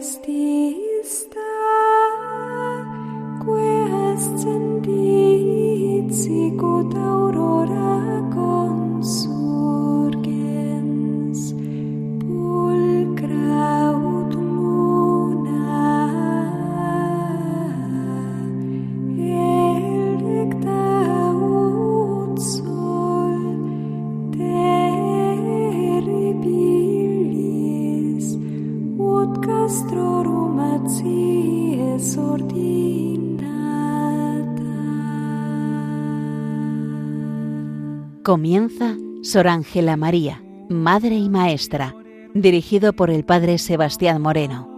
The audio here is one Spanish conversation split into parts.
Christi. Comienza Sor Ángela María, Madre y Maestra, dirigido por el Padre Sebastián Moreno.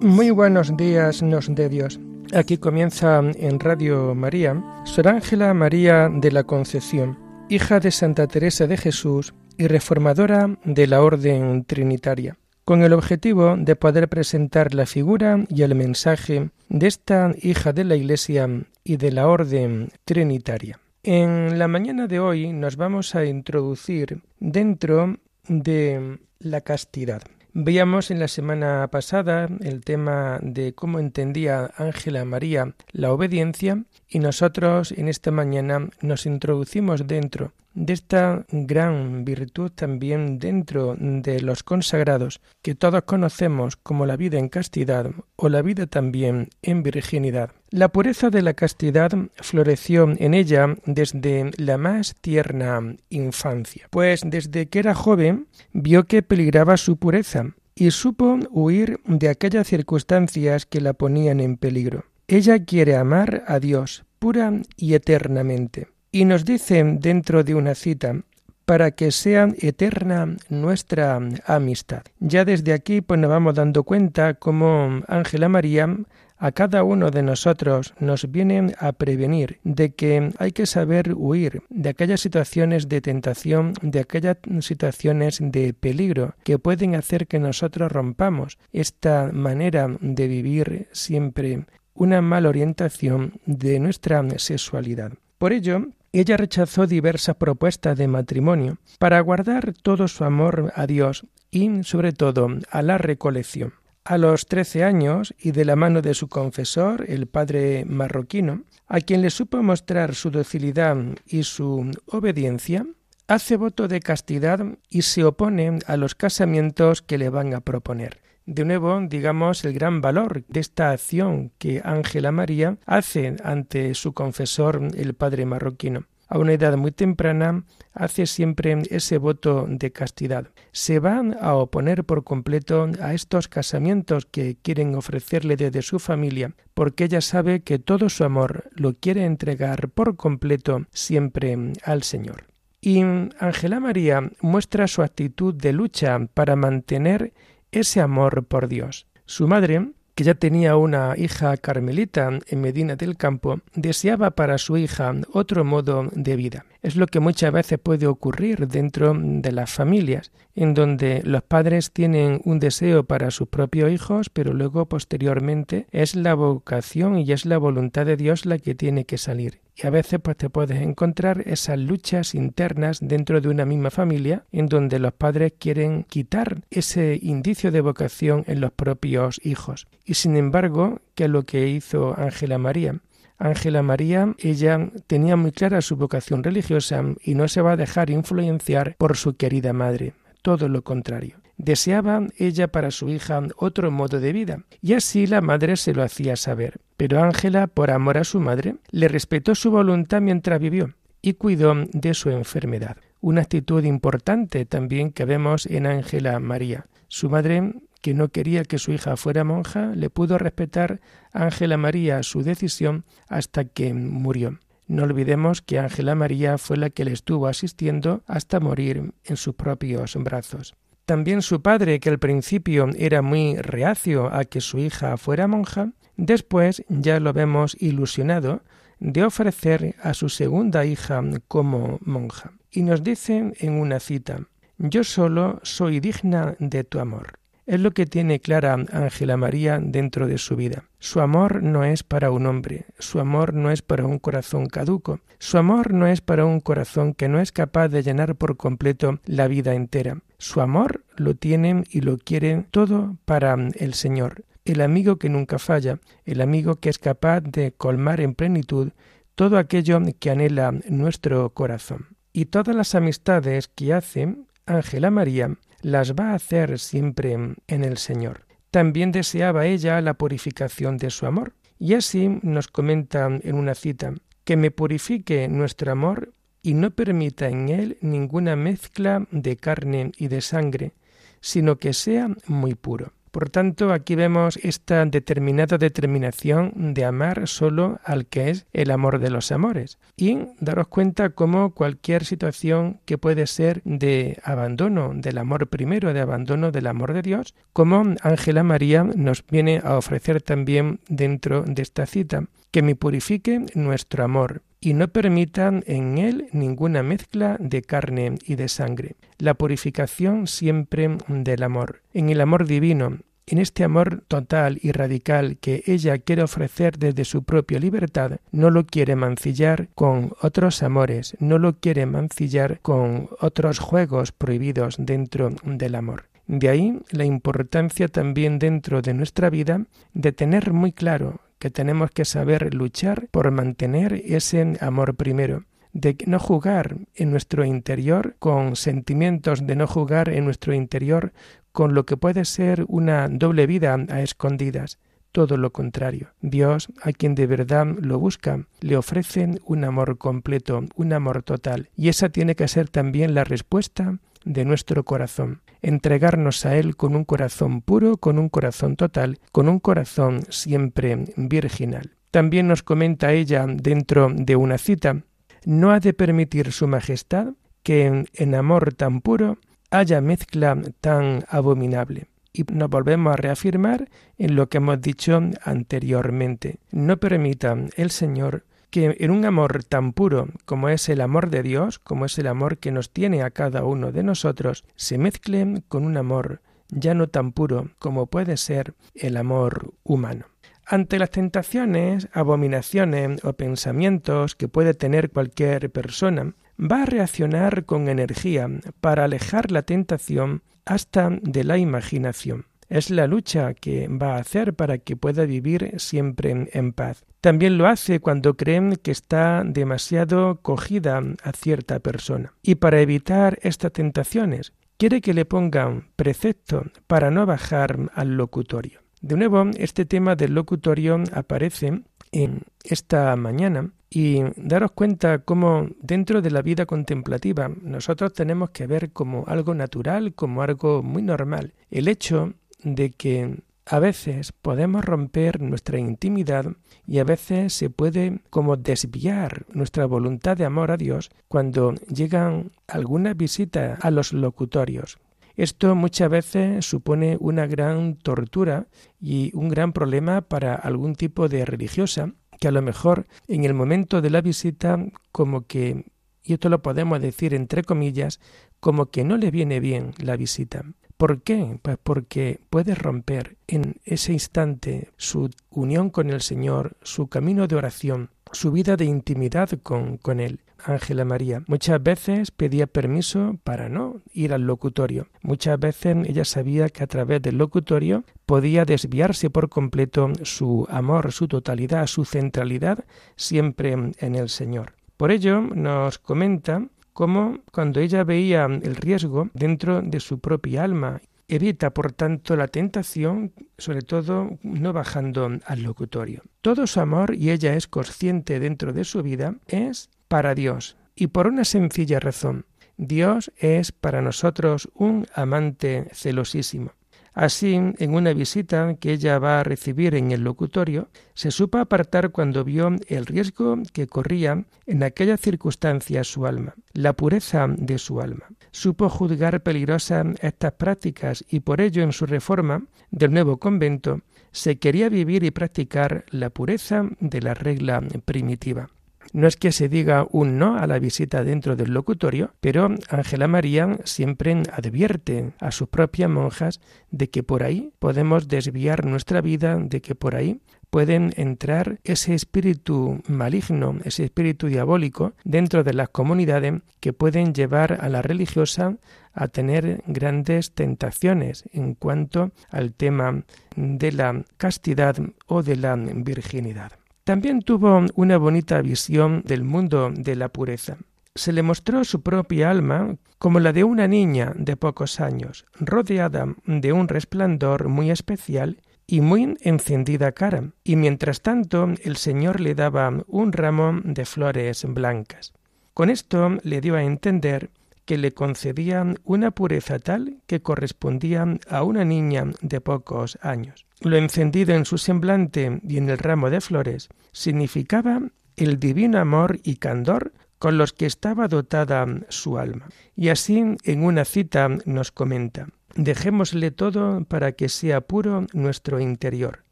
Muy buenos días, nos de Dios. Aquí comienza en Radio María, Sor Ángela María de la Concepción hija de Santa Teresa de Jesús y reformadora de la Orden Trinitaria, con el objetivo de poder presentar la figura y el mensaje de esta hija de la Iglesia y de la Orden Trinitaria. En la mañana de hoy nos vamos a introducir dentro de la castidad. Veíamos en la semana pasada el tema de cómo entendía Ángela María la obediencia y nosotros en esta mañana nos introducimos dentro de esta gran virtud también dentro de los consagrados que todos conocemos como la vida en castidad o la vida también en virginidad. La pureza de la castidad floreció en ella desde la más tierna infancia, pues desde que era joven vio que peligraba su pureza y supo huir de aquellas circunstancias que la ponían en peligro. Ella quiere amar a Dios pura y eternamente. Y nos dice dentro de una cita, para que sea eterna nuestra amistad. Ya desde aquí pues nos vamos dando cuenta cómo Ángela María a cada uno de nosotros nos viene a prevenir de que hay que saber huir de aquellas situaciones de tentación, de aquellas situaciones de peligro que pueden hacer que nosotros rompamos esta manera de vivir siempre una mala orientación de nuestra sexualidad. Por ello, ella rechazó diversas propuestas de matrimonio para guardar todo su amor a Dios y, sobre todo, a la recolección. A los trece años, y de la mano de su confesor, el padre marroquino, a quien le supo mostrar su docilidad y su obediencia, hace voto de castidad y se opone a los casamientos que le van a proponer de nuevo, digamos, el gran valor de esta acción que Ángela María hace ante su confesor, el padre marroquino. A una edad muy temprana hace siempre ese voto de castidad. Se van a oponer por completo a estos casamientos que quieren ofrecerle desde su familia, porque ella sabe que todo su amor lo quiere entregar por completo siempre al Señor. Y Ángela María muestra su actitud de lucha para mantener ese amor por Dios. Su madre, que ya tenía una hija carmelita en Medina del Campo, deseaba para su hija otro modo de vida. Es lo que muchas veces puede ocurrir dentro de las familias, en donde los padres tienen un deseo para sus propios hijos, pero luego posteriormente es la vocación y es la voluntad de Dios la que tiene que salir. Y a veces pues te puedes encontrar esas luchas internas dentro de una misma familia en donde los padres quieren quitar ese indicio de vocación en los propios hijos. Y sin embargo, ¿qué es lo que hizo Ángela María? Ángela María, ella tenía muy clara su vocación religiosa y no se va a dejar influenciar por su querida madre, todo lo contrario. Deseaba ella para su hija otro modo de vida, y así la madre se lo hacía saber. Pero Ángela, por amor a su madre, le respetó su voluntad mientras vivió y cuidó de su enfermedad. Una actitud importante también que vemos en Ángela María. Su madre, que no quería que su hija fuera monja, le pudo respetar a Ángela María su decisión hasta que murió. No olvidemos que Ángela María fue la que le estuvo asistiendo hasta morir en sus propios brazos. También su padre, que al principio era muy reacio a que su hija fuera monja, después ya lo vemos ilusionado de ofrecer a su segunda hija como monja. Y nos dice en una cita, Yo solo soy digna de tu amor. Es lo que tiene clara Ángela María dentro de su vida. Su amor no es para un hombre, su amor no es para un corazón caduco, su amor no es para un corazón que no es capaz de llenar por completo la vida entera. Su amor lo tienen y lo quieren todo para el Señor, el amigo que nunca falla, el amigo que es capaz de colmar en plenitud todo aquello que anhela nuestro corazón. Y todas las amistades que hace Ángela María las va a hacer siempre en el Señor. También deseaba ella la purificación de su amor. Y así nos comenta en una cita, que me purifique nuestro amor y no permita en él ninguna mezcla de carne y de sangre, sino que sea muy puro. Por tanto, aquí vemos esta determinada determinación de amar solo al que es el amor de los amores. Y daros cuenta cómo cualquier situación que puede ser de abandono del amor primero, de abandono del amor de Dios, como Ángela María nos viene a ofrecer también dentro de esta cita, que me purifique nuestro amor y no permitan en él ninguna mezcla de carne y de sangre. La purificación siempre del amor. En el amor divino, en este amor total y radical que ella quiere ofrecer desde su propia libertad, no lo quiere mancillar con otros amores, no lo quiere mancillar con otros juegos prohibidos dentro del amor. De ahí la importancia también dentro de nuestra vida de tener muy claro que tenemos que saber luchar por mantener ese amor primero, de no jugar en nuestro interior con sentimientos, de no jugar en nuestro interior con lo que puede ser una doble vida a escondidas. Todo lo contrario. Dios, a quien de verdad lo busca, le ofrece un amor completo, un amor total. Y esa tiene que ser también la respuesta de nuestro corazón entregarnos a Él con un corazón puro, con un corazón total, con un corazón siempre virginal. También nos comenta ella dentro de una cita, no ha de permitir su Majestad que en, amor tan puro haya mezcla tan abominable. Y nos volvemos a reafirmar en lo que hemos dicho anteriormente. No permita el Señor que en un amor tan puro como es el amor de Dios, como es el amor que nos tiene a cada uno de nosotros, se mezcle con un amor ya no tan puro como puede ser el amor humano. Ante las tentaciones, abominaciones o pensamientos que puede tener cualquier persona, va a reaccionar con energía para alejar la tentación hasta de la imaginación. Es la lucha que va a hacer para que pueda vivir siempre en paz. También lo hace cuando creen que está demasiado cogida a cierta persona. Y para evitar estas tentaciones, quiere que le pongan precepto para no bajar al locutorio. De nuevo, este tema del locutorio aparece en esta mañana y daros cuenta cómo dentro de la vida contemplativa nosotros tenemos que ver como algo natural, como algo muy normal, el hecho de que a veces podemos romper nuestra intimidad y a veces se puede como desviar nuestra voluntad de amor a Dios cuando llegan alguna visita a los locutorios. Esto muchas veces supone una gran tortura y un gran problema para algún tipo de religiosa que a lo mejor en el momento de la visita como que, y esto lo podemos decir entre comillas, como que no le viene bien la visita. ¿Por qué? Pues porque puede romper en ese instante su unión con el Señor, su camino de oración, su vida de intimidad con, con Él. Ángela María muchas veces pedía permiso para no ir al locutorio. Muchas veces ella sabía que a través del locutorio podía desviarse por completo su amor, su totalidad, su centralidad siempre en el Señor. Por ello nos comenta como cuando ella veía el riesgo dentro de su propia alma. Evita, por tanto, la tentación, sobre todo no bajando al locutorio. Todo su amor, y ella es consciente dentro de su vida, es para Dios. Y por una sencilla razón. Dios es para nosotros un amante celosísimo. Así, en una visita que ella va a recibir en el locutorio, se supo apartar cuando vio el riesgo que corría en aquella circunstancia su alma, la pureza de su alma. Supo juzgar peligrosas estas prácticas y por ello en su reforma del nuevo convento se quería vivir y practicar la pureza de la regla primitiva. No es que se diga un no a la visita dentro del locutorio, pero Ángela María siempre advierte a sus propias monjas de que por ahí podemos desviar nuestra vida, de que por ahí pueden entrar ese espíritu maligno, ese espíritu diabólico dentro de las comunidades que pueden llevar a la religiosa a tener grandes tentaciones en cuanto al tema de la castidad o de la virginidad. También tuvo una bonita visión del mundo de la pureza. Se le mostró su propia alma como la de una niña de pocos años, rodeada de un resplandor muy especial y muy encendida cara, y mientras tanto el Señor le daba un ramo de flores blancas. Con esto le dio a entender que le concedía una pureza tal que correspondía a una niña de pocos años. Lo encendido en su semblante y en el ramo de flores significaba el divino amor y candor con los que estaba dotada su alma. Y así en una cita nos comenta Dejémosle todo para que sea puro nuestro interior,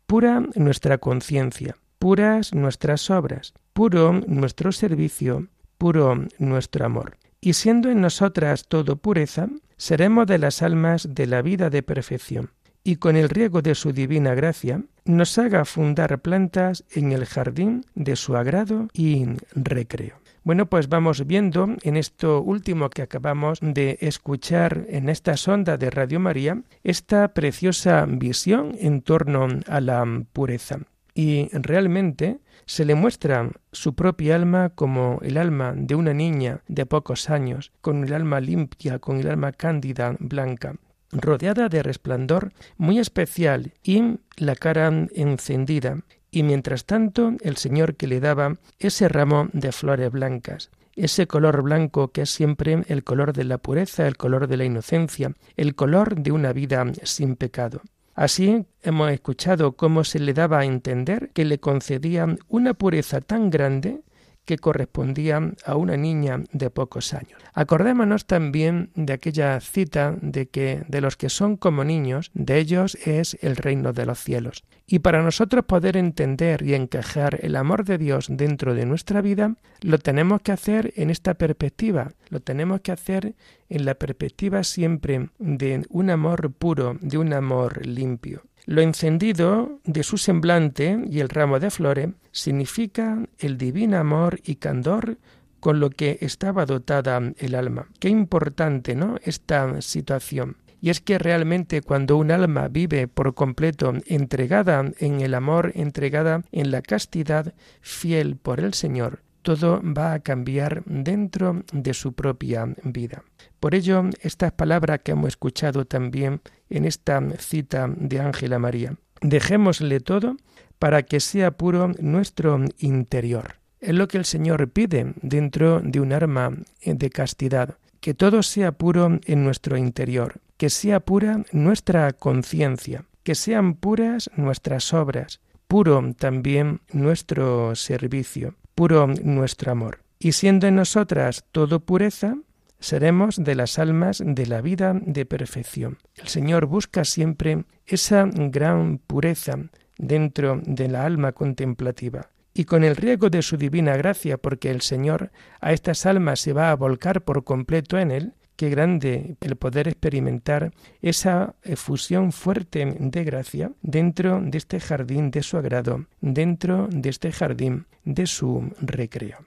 pura nuestra conciencia, puras nuestras obras, puro nuestro servicio, puro nuestro amor. Y siendo en nosotras todo pureza, seremos de las almas de la vida de perfección, y con el riego de su divina gracia, nos haga fundar plantas en el jardín de su agrado y recreo. Bueno, pues vamos viendo en esto último que acabamos de escuchar en esta sonda de Radio María, esta preciosa visión en torno a la pureza. Y realmente se le muestra su propia alma como el alma de una niña de pocos años, con el alma limpia, con el alma cándida, blanca, rodeada de resplandor muy especial y la cara encendida, y mientras tanto el Señor que le daba ese ramo de flores blancas, ese color blanco que es siempre el color de la pureza, el color de la inocencia, el color de una vida sin pecado. Así hemos escuchado cómo se le daba a entender que le concedía una pureza tan grande que correspondía a una niña de pocos años. Acordémonos también de aquella cita de que de los que son como niños, de ellos es el reino de los cielos. Y para nosotros poder entender y encajar el amor de Dios dentro de nuestra vida, lo tenemos que hacer en esta perspectiva, lo tenemos que hacer en la perspectiva siempre de un amor puro, de un amor limpio. Lo encendido de su semblante y el ramo de flores significa el divino amor y candor con lo que estaba dotada el alma. Qué importante, ¿no? Esta situación. Y es que realmente cuando un alma vive por completo entregada en el amor, entregada en la castidad, fiel por el Señor, todo va a cambiar dentro de su propia vida. Por ello, estas palabras que hemos escuchado también en esta cita de Ángela María, dejémosle todo para que sea puro nuestro interior. Es lo que el Señor pide dentro de un arma de castidad, que todo sea puro en nuestro interior, que sea pura nuestra conciencia, que sean puras nuestras obras, puro también nuestro servicio, puro nuestro amor. Y siendo en nosotras todo pureza, seremos de las almas de la vida de perfección. El Señor busca siempre esa gran pureza dentro de la alma contemplativa. Y con el riego de su divina gracia, porque el Señor a estas almas se va a volcar por completo en él, qué grande el poder experimentar esa efusión fuerte de gracia dentro de este jardín de su agrado, dentro de este jardín de su recreo.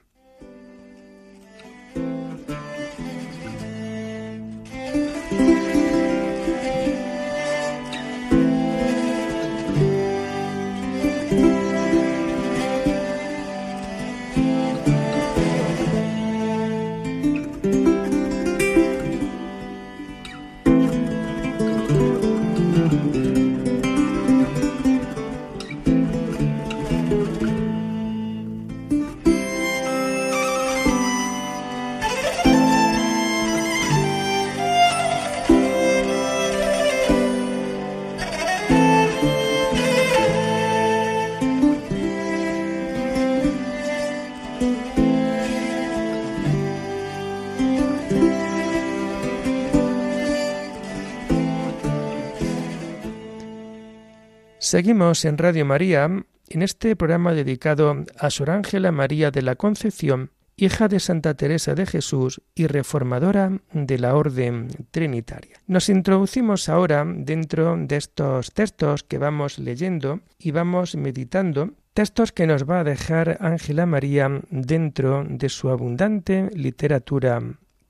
Seguimos en Radio María en este programa dedicado a Sor Ángela María de la Concepción, hija de Santa Teresa de Jesús y reformadora de la Orden Trinitaria. Nos introducimos ahora dentro de estos textos que vamos leyendo y vamos meditando, textos que nos va a dejar Ángela María dentro de su abundante literatura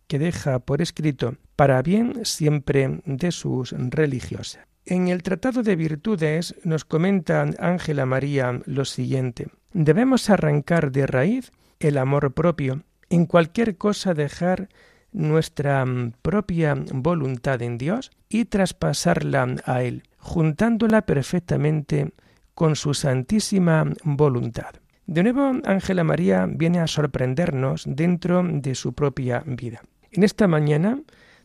que deja por escrito para bien siempre de sus religiosas. En el Tratado de Virtudes nos comenta Ángela María lo siguiente. Debemos arrancar de raíz el amor propio, en cualquier cosa dejar nuestra propia voluntad en Dios y traspasarla a Él, juntándola perfectamente con su santísima voluntad. De nuevo, Ángela María viene a sorprendernos dentro de su propia vida. En esta mañana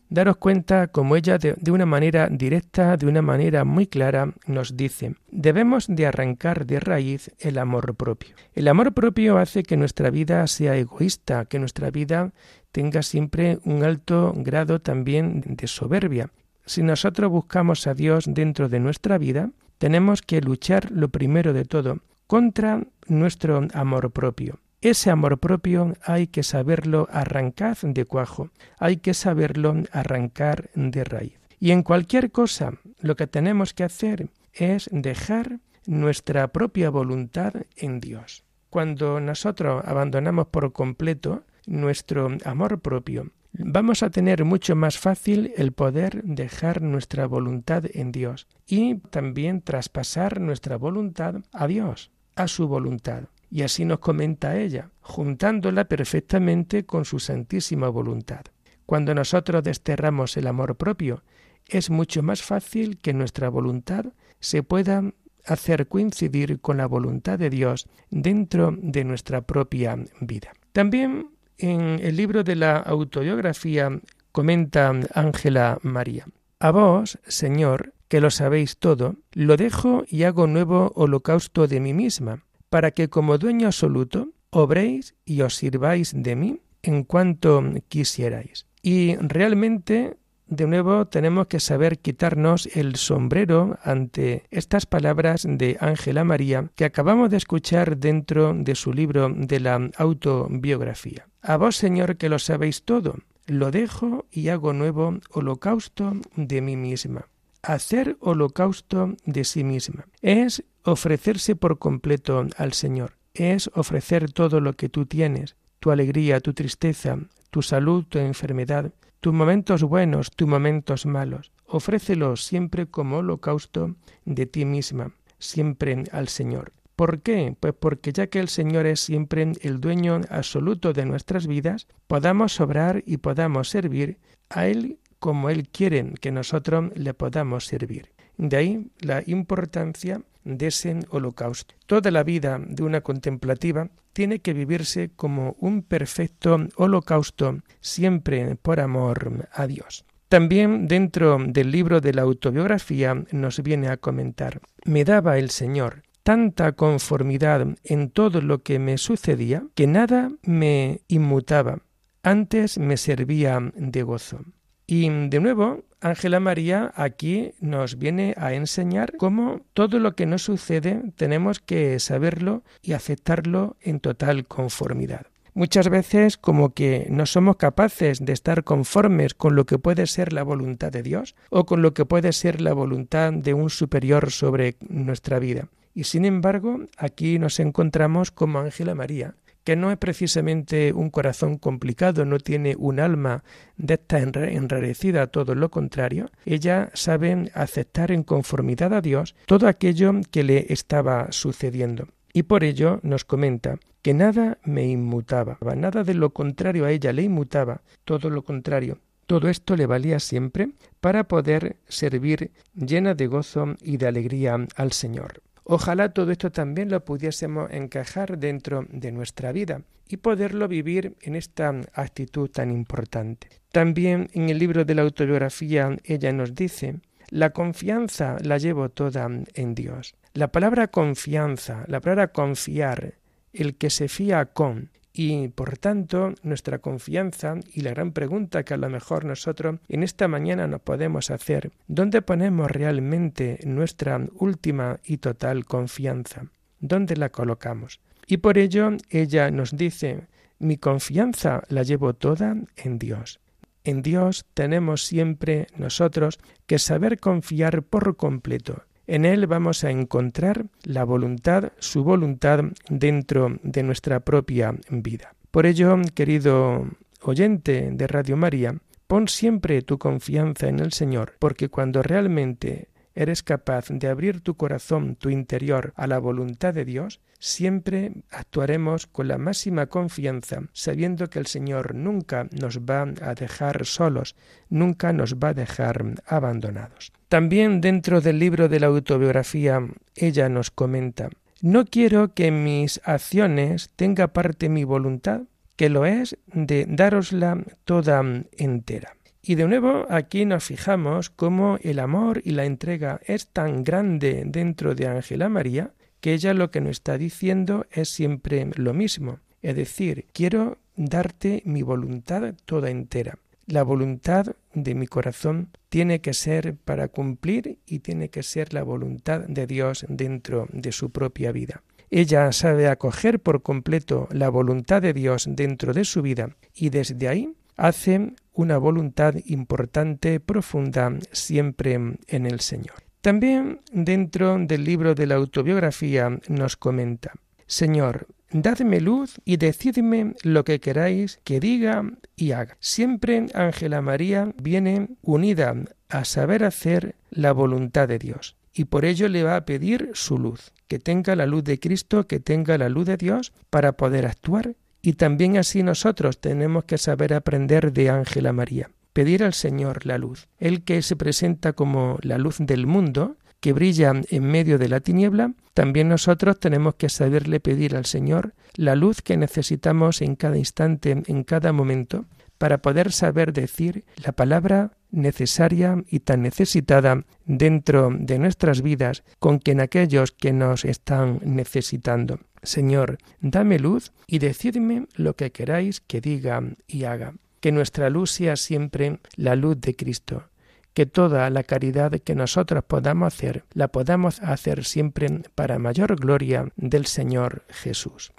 daros cuenta como ella de, una manera directa, de una manera muy clara, nos dice, debemos de arrancar de raíz el amor propio. El amor propio hace que nuestra vida sea egoísta, que nuestra vida tenga siempre un alto grado también de soberbia. Si nosotros buscamos a Dios dentro de nuestra vida, tenemos que luchar lo primero de todo contra nuestro amor propio. Ese amor propio hay que saberlo arrancar de cuajo, hay que saberlo arrancar de raíz. Y en cualquier cosa lo que tenemos que hacer es dejar nuestra propia voluntad en Dios. Cuando nosotros abandonamos por completo nuestro amor propio, vamos a tener mucho más fácil el poder dejar nuestra voluntad en Dios y también traspasar nuestra voluntad a Dios, a su voluntad. Y así nos comenta ella, juntándola perfectamente con su santísima voluntad. Cuando nosotros desterramos el amor propio, es mucho más fácil que nuestra voluntad se pueda hacer coincidir con la voluntad de Dios dentro de nuestra propia vida. También en el libro de la autobiografía comenta Ángela María, A vos, Señor, que lo sabéis todo, lo dejo y hago nuevo holocausto de mí misma, para que como dueño absoluto obréis y os sirváis de mí en cuanto quisierais. Y realmente, de nuevo, tenemos que saber quitarnos el sombrero ante estas palabras de Ángela María que acabamos de escuchar dentro de su libro de la autobiografía. A vos, Señor, que lo sabéis todo, lo dejo y hago nuevo holocausto de mí misma. Hacer holocausto de sí misma es ofrecerse por completo al Señor, es ofrecer todo lo que tú tienes, tu alegría, tu tristeza, tu salud, tu enfermedad, tus momentos buenos, tus momentos malos. Ofrécelo siempre como holocausto de ti misma, siempre al Señor. ¿Por qué? Pues porque ya que el Señor es siempre el dueño absoluto de nuestras vidas, podamos obrar y podamos servir a Él como Él quiere que nosotros le podamos servir. De ahí la importancia de ese holocausto. Toda la vida de una contemplativa tiene que vivirse como un perfecto holocausto, siempre por amor a Dios. También dentro del libro de la autobiografía nos viene a comentar, me daba el Señor tanta conformidad en todo lo que me sucedía que nada me inmutaba, antes me servía de gozo. Y de nuevo, Ángela María aquí nos viene a enseñar cómo todo lo que nos sucede tenemos que saberlo y aceptarlo en total conformidad. Muchas veces como que no somos capaces de estar conformes con lo que puede ser la voluntad de Dios o con lo que puede ser la voluntad de un superior sobre nuestra vida. Y sin embargo, aquí nos encontramos como Ángela María, que no es precisamente un corazón complicado, no tiene un alma de esta enrarecida, todo lo contrario, ella sabe aceptar en conformidad a Dios todo aquello que le estaba sucediendo. Y por ello nos comenta que nada me inmutaba, nada de lo contrario a ella le inmutaba, todo lo contrario. Todo esto le valía siempre para poder servir llena de gozo y de alegría al Señor. Ojalá todo esto también lo pudiésemos encajar dentro de nuestra vida y poderlo vivir en esta actitud tan importante. También en el libro de la autobiografía ella nos dice, la confianza la llevo toda en Dios. La palabra confianza, la palabra confiar, el que se fía con, y por tanto, nuestra confianza y la gran pregunta que a lo mejor nosotros en esta mañana nos podemos hacer, ¿dónde ponemos realmente nuestra última y total confianza? ¿Dónde la colocamos? Y por ello ella nos dice, mi confianza la llevo toda en Dios. En Dios tenemos siempre nosotros que saber confiar por completo. En Él vamos a encontrar la voluntad, su voluntad dentro de nuestra propia vida. Por ello, querido oyente de Radio María, pon siempre tu confianza en el Señor, porque cuando realmente eres capaz de abrir tu corazón, tu interior, a la voluntad de Dios, siempre actuaremos con la máxima confianza, sabiendo que el Señor nunca nos va a dejar solos, nunca nos va a dejar abandonados. También dentro del libro de la autobiografía, ella nos comenta, no quiero que en mis acciones tenga parte mi voluntad, que lo es de darosla toda entera. Y de nuevo aquí nos fijamos cómo el amor y la entrega es tan grande dentro de Ángela María que ella lo que nos está diciendo es siempre lo mismo, es decir, quiero darte mi voluntad toda entera. La voluntad de mi corazón tiene que ser para cumplir y tiene que ser la voluntad de Dios dentro de su propia vida. Ella sabe acoger por completo la voluntad de Dios dentro de su vida y desde ahí hace una voluntad importante, profunda, siempre en el Señor. También dentro del libro de la autobiografía nos comenta, Señor, dadme luz y decidme lo que queráis que diga y haga. Siempre Ángela María viene unida a saber hacer la voluntad de Dios y por ello le va a pedir su luz, que tenga la luz de Cristo, que tenga la luz de Dios para poder actuar y también así nosotros tenemos que saber aprender de Ángela María, pedir al Señor la luz, el que se presenta como la luz del mundo, que brilla en medio de la tiniebla, también nosotros tenemos que saberle pedir al Señor la luz que necesitamos en cada instante, en cada momento, para poder saber decir la palabra necesaria y tan necesitada dentro de nuestras vidas con quien aquellos que nos están necesitando. Señor, dame luz y decidme lo que queráis que diga y haga. Que nuestra luz sea siempre la luz de Cristo. Que toda la caridad que nosotros podamos hacer, la podamos hacer siempre para mayor gloria del Señor Jesús.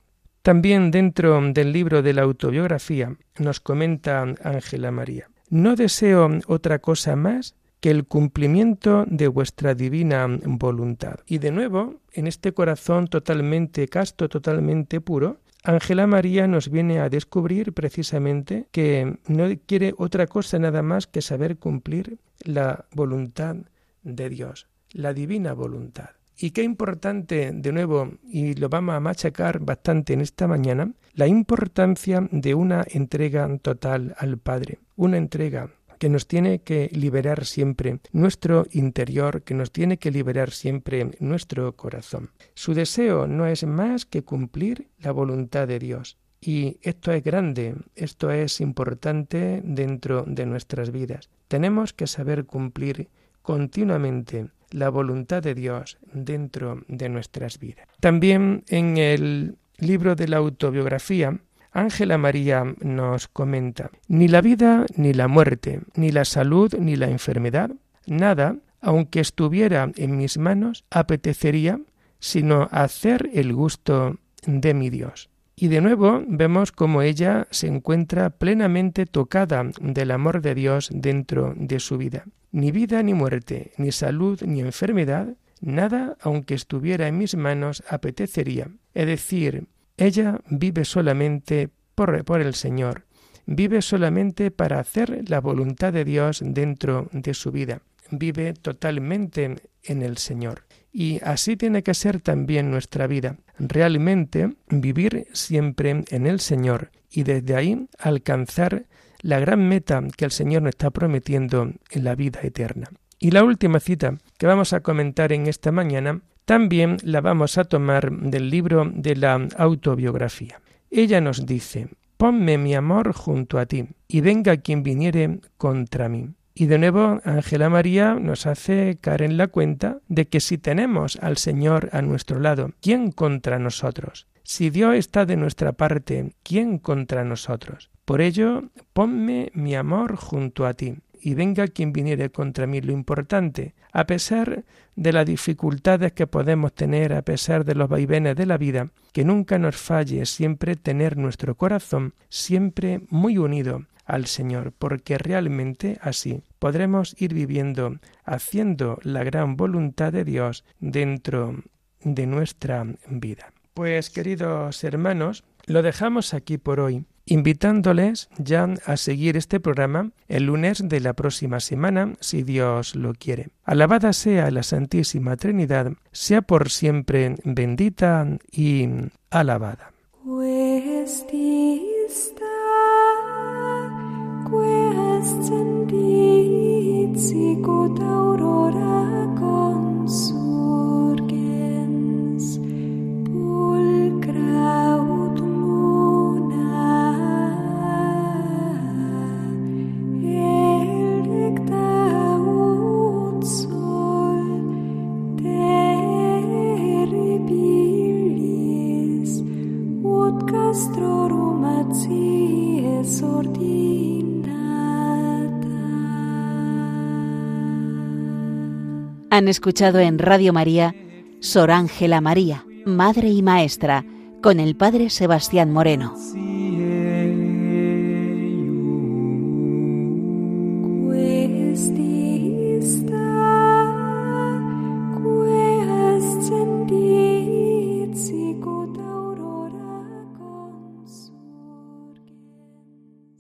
También dentro del libro de la autobiografía nos comenta Ángela María, no deseo otra cosa más que el cumplimiento de vuestra divina voluntad. Y de nuevo, en este corazón totalmente casto, totalmente puro, Ángela María nos viene a descubrir precisamente que no quiere otra cosa nada más que saber cumplir la voluntad de Dios, la divina voluntad. Y qué importante, de nuevo, y lo vamos a machacar bastante en esta mañana, la importancia de una entrega total al Padre, una entrega que nos tiene que liberar siempre nuestro interior, que nos tiene que liberar siempre nuestro corazón. Su deseo no es más que cumplir la voluntad de Dios. Y esto es grande, esto es importante dentro de nuestras vidas. Tenemos que saber cumplir continuamente la voluntad de Dios dentro de nuestras vidas. También en el libro de la autobiografía Ángela María nos comenta, ni la vida ni la muerte, ni la salud ni la enfermedad, nada, aunque estuviera en mis manos, apetecería sino hacer el gusto de mi Dios. Y de nuevo vemos cómo ella se encuentra plenamente tocada del amor de Dios dentro de su vida. Ni vida ni muerte, ni salud ni enfermedad, nada, aunque estuviera en mis manos, apetecería. Es decir, ella vive solamente por, por el Señor, vive solamente para hacer la voluntad de Dios dentro de su vida, vive totalmente en el Señor. Y así tiene que ser también nuestra vida, realmente vivir siempre en el Señor y desde ahí alcanzar la gran meta que el Señor nos está prometiendo en la vida eterna. Y la última cita que vamos a comentar en esta mañana también la vamos a tomar del libro de la autobiografía. Ella nos dice, ponme mi amor junto a ti, y venga quien viniere contra mí. Y de nuevo, Ángela María nos hace caer en la cuenta de que si tenemos al Señor a nuestro lado, ¿quién contra nosotros? Si Dios está de nuestra parte, ¿quién contra nosotros? Por ello, ponme mi amor junto a ti, y venga quien viniere contra mí. Lo importante, a pesar de las dificultades que podemos tener a pesar de los vaivenes de la vida, que nunca nos falle siempre tener nuestro corazón siempre muy unido al Señor, porque realmente así podremos ir viviendo, haciendo la gran voluntad de Dios dentro de nuestra vida. Pues queridos hermanos, lo dejamos aquí por hoy, invitándoles ya a seguir este programa el lunes de la próxima semana, si Dios lo quiere. Alabada sea la Santísima Trinidad, sea por siempre bendita y alabada. Han escuchado en Radio María Sor Ángela María, Madre y Maestra, con el Padre Sebastián Moreno.